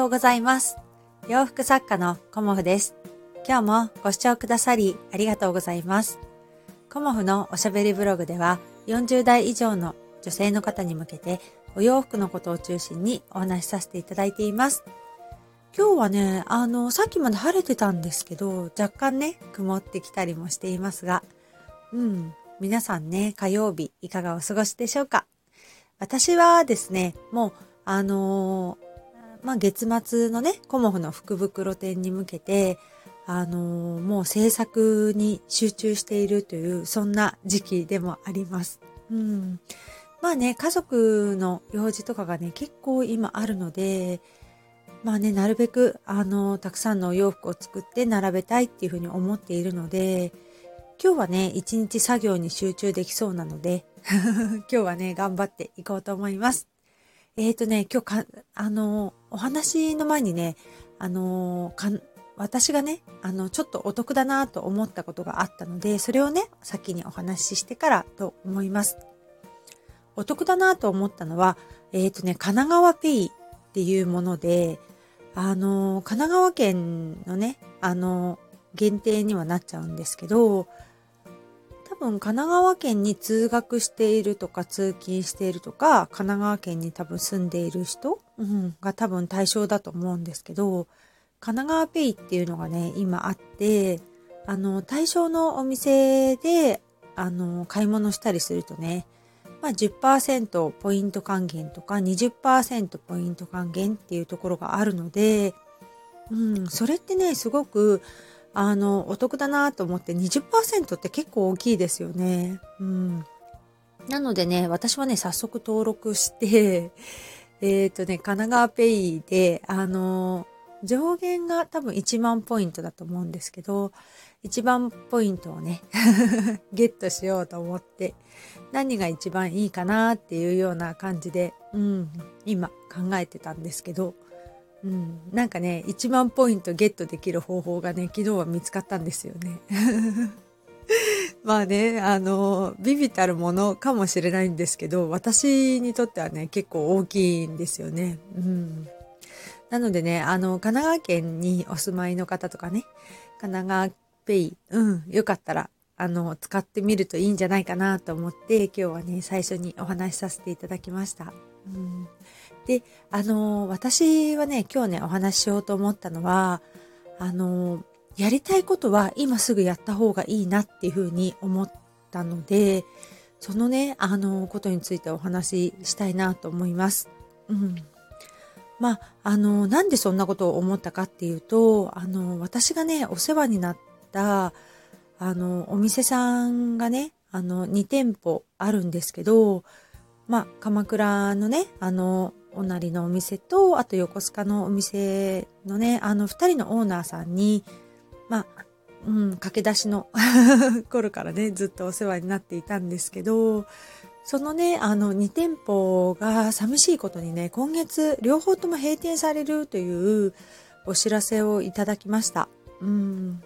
ようございます。洋服作家のコモフです。今日もご視聴くださりありがとうございます。コモフのおしゃべりブログでは40代以上の女性の方に向けてお洋服のことを中心にお話しさせていただいています。今日はね、あの、さっきまで晴れてたんですけど、若干ね、曇ってきたりもしていますが、うん、皆さんね、火曜日いかがお過ごしでしょうか？私はですね、もう、あのーまあ、月末のね、コモフの福袋展に向けて、あのーもう制作に集中しているという、そんな時期でもあります。うん。まあね、家族の用事とかがね、結構今あるので、まあね、なるべく、あのーたくさんのお洋服を作って並べたいっていうふうに思っているので、今日はね、一日作業に集中できそうなので、今日はね、頑張っていこうと思います。えーとね、今日か、あの、お話の前にね、あの、か私がね、あの、ちょっとお得だなと思ったことがあったので、それをね、先にお話ししてからと思います。お得だなと思ったのは、えーとね、神奈川ペイっていうもので、あの、神奈川県のね、あの、限定にはなっちゃうんですけど、分神奈川県に通学しているとか通勤しているとか神奈川県に多分住んでいる人、うん、が多分対象だと思うんですけど神奈川ペイっていうのがね今あってあの対象のお店であの買い物したりするとねまあ、10%ポイント還元とか20%ポイント還元っていうところがあるので、うん、それってねすごくあの、お得だなと思って20%って結構大きいですよね。うん。なのでね、私はね、早速登録して、えっ、とね、神奈川ペイで、あの、上限が多分1万ポイントだと思うんですけど、1万ポイントをね、ゲットしようと思って、何が一番いいかなっていうような感じで、うん、今考えてたんですけど、うん、なんかね、1万ポイントゲットできる方法がね、昨日は見つかったんですよね。まあね、あの、ビビたるものかもしれないんですけど、私にとってはね、結構大きいんですよね。うん。なのでね、あの、神奈川県にお住まいの方とかね、神奈川ペイ、うん、よかったら、あの、使ってみるといいんじゃないかなと思って、今日はね、最初にお話しさせていただきました。うんで、あの私はね、今日ね、お話ししようと思ったのは、あのやりたいことは今すぐやった方がいいなっていうふうに思ったので、そのね、あのことについてお話ししたいなと思います。うん。まあ、あのなんでそんなことを思ったかっていうと、あの私がね、お世話になった、あの、お店さんがね、あの、2店舗あるんですけど、まあ、鎌倉のね、あの、おなりのお店と、あと横須賀のお店のね、あの二人のオーナーさんに、まあ、うん、駆け出しの 頃からね、ずっとお世話になっていたんですけど、そのね、あの2店舗が寂しいことにね、今月両方とも閉店されるというお知らせをいただきました。うん。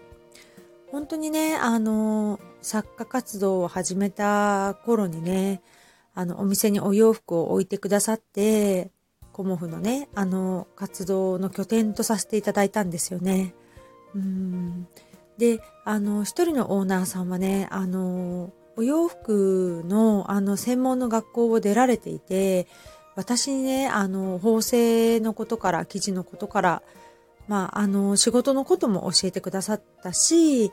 本当にね、あの、作家活動を始めた頃にね、あの、お店にお洋服を置いてくださって、コモフのね、あの、活動の拠点とさせていただいたんですよね。うん。で、あの、一人のオーナーさんはね、あの、お洋服の、あの、専門の学校を出られていて、私にね、あの、縫製のことから、生地のことから、まあ、あの、仕事のことも教えてくださったし、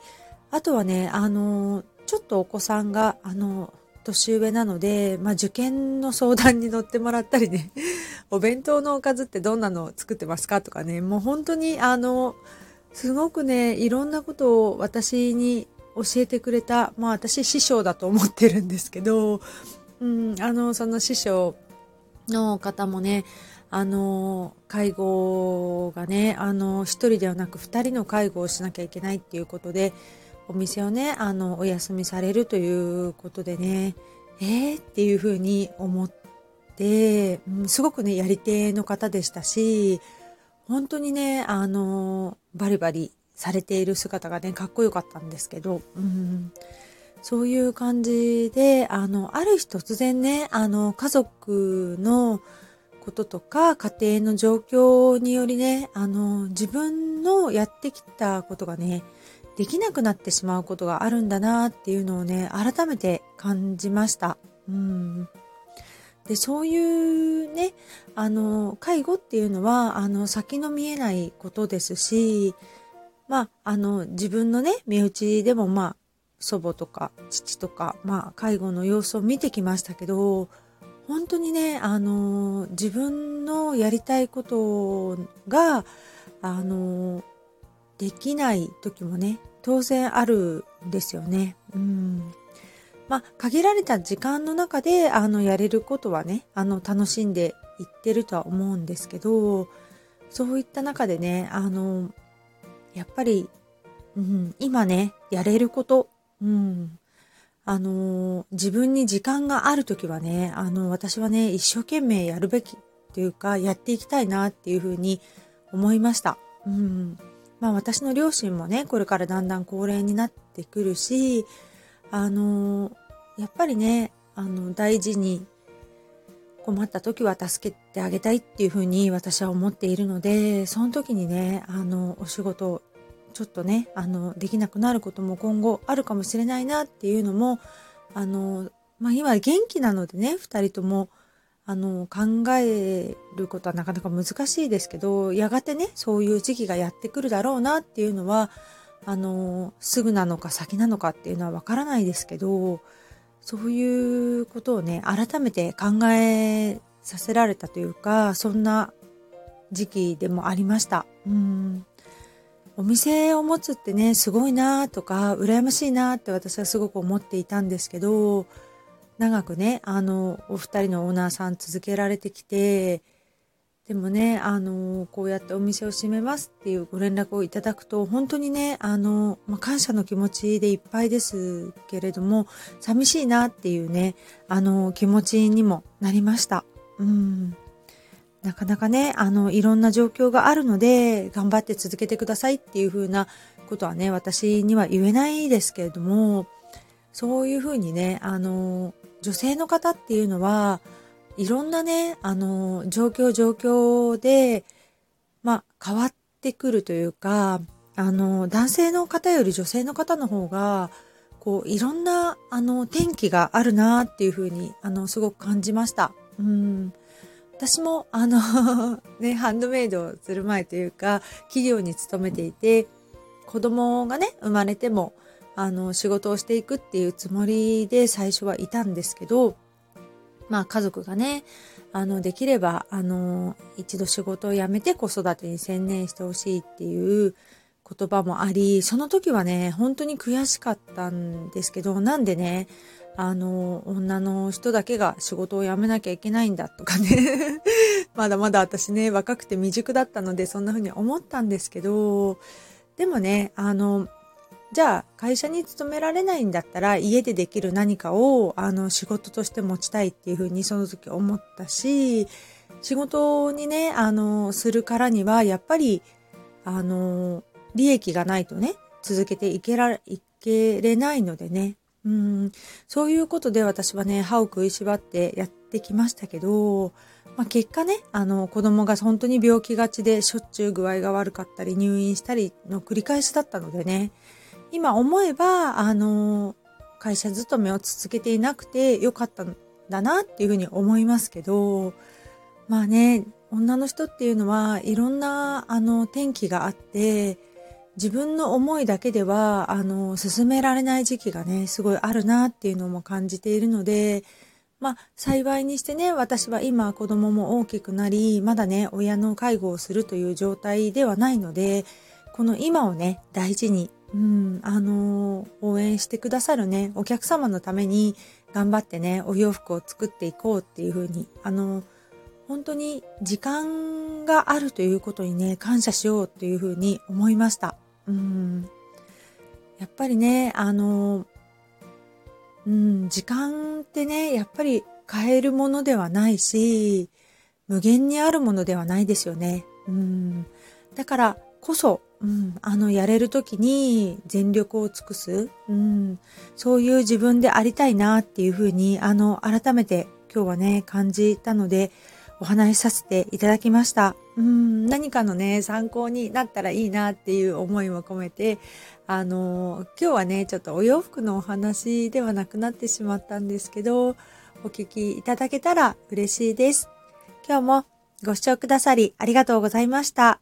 あとはね、あの、ちょっとお子さんが、あの、年上なので、まあ、受験の相談に乗ってもらったりね、お弁当のおかずってどんなのを作ってますかとかね、もう本当にあの、すごくね、いろんなことを私に教えてくれた、まあ私師匠だと思ってるんですけど、うん、あの、その師匠の方もね、あの、介護がね、あの、一人ではなく二人の介護をしなきゃいけないっていうことで、お店をね、あの、お休みされるということでね、えー、っていうふうに思って、うん、すごくね、やり手の方でしたし、本当にね、あの、バリバリされている姿がね、かっこよかったんですけど、うん、そういう感じで、あの、ある日突然ね、あの、家族の、こととか、家庭の状況によりね、あの、自分のやってきたことがね、できなくなってしまうことがあるんだなっていうのをね、改めて感じました。うん。で、そういうね、あの、介護っていうのは、あの、先の見えないことですし、まあ、あの、自分のね、身内でも、まあ、祖母とか父とか、まあ、介護の様子を見てきましたけど、本当にね、あの、自分のやりたいことが、あの、できない時もね、当然あるんですよね。うん。まあ、限られた時間の中で、あの、やれることはね、あの、楽しんでいってるとは思うんですけど、そういった中でね、あの、やっぱり、うん、今ね、やれること、うん、あの、自分に時間があるときはね、あの、私はね、一生懸命やるべきというか、やっていきたいなっていうふうに思いました。うん。まあ私の両親もね、これからだんだん高齢になってくるし、あの、やっぱりね、あの、大事に困った時は助けてあげたいっていうふうに私は思っているので、その時にね、あの、お仕事、ちょっとね、あの、できなくなることも今後あるかもしれないなっていうのも、あの、まあ、今元気なのでね、二人とも、あの、考えることはなかなか難しいですけど、やがてね、そういう時期がやってくるだろうなっていうのは、あの、すぐなのか先なのかっていうのはわからないですけど、そういうことをね、改めて考えさせられたというか、そんな時期でもありました。うんお店を持つってね、すごいなとか、羨ましいなって私はすごく思っていたんですけど、長くね、あの、お二人のオーナーさん続けられてきて、でもね、あの、こうやってお店を閉めますっていうご連絡をいただくと、本当にね、あの、まあ、感謝の気持ちでいっぱいですけれども、寂しいなっていうね、あの、気持ちにもなりました。うん。なかなかね、あの、いろんな状況があるので、頑張って続けてくださいっていう風なことはね、私には言えないですけれども、そういう風にね、あの、女性の方っていうのは、いろんなね、あの、状況状況で、まあ、変わってくるというか、あの、男性の方より女性の方の方が、こう、いろんな、あの、天気があるなっていうふうに、あの、すごく感じました。うん。私も、あのね、ハンドメイドをする前というか、企業に勤めていて、子供がね、生まれても、あの、仕事をしていくっていうつもりで最初はいたんですけど、まあ家族がね、あの、できれば、あの、一度仕事を辞めて子育てに専念してほしいっていう言葉もあり、その時はね、本当に悔しかったんですけど、なんでね、あの、女の人だけが仕事を辞めなきゃいけないんだとかね まだまだ私ね、若くて未熟だったので、そんな風に思ったんですけど、でもね、あの、じゃあ会社に勤められないんだったら家でできる何かをあの仕事として持ちたいっていうふうにその時思ったし、仕事にね、あの、するからにはやっぱり、あの、利益がないとね、続けていけら、いけれないのでね。うん、そういうことで私はね、歯を食いしばってやってきましたけど、まあ、結果ね、あの、子供が本当に病気がちでしょっちゅう具合が悪かったり入院したりの繰り返しだったのでね、今思えば、あの、会社勤めを続けていなくてよかったんだなっていうふうに思いますけど、まあね、女の人っていうのはいろんな、あの、天気があって、自分の思いだけでは、あの、進められない時期がね、すごいあるなっていうのも感じているので、まあ、幸いにしてね、私は今子供も大きくなり、まだね、親の介護をするという状態ではないので、この今をね、大事にうん、あのー、応援してくださるね、お客様のために頑張ってね、お洋服を作っていこうっていうふうに、あのー、本当に時間があるということにね、感謝しようっていうふうに思いました。うん。やっぱりね、あのー、うん、時間ってね、やっぱり変えるものではないし、無限にあるものではないですよね。うん。だからこそ、うん、あの、やれる時に全力を尽くす、うん、そういう自分でありたいなっていうふうに、あの、改めて今日はね、感じたので、お話しさせていただきました。うん、何かのね、参考になったらいいなっていう思いも込めて、あの、今日はね、ちょっとお洋服のお話ではなくなってしまったんですけど、お聞きいただけたら嬉しいです。今日もご視聴くださりありがとうございました。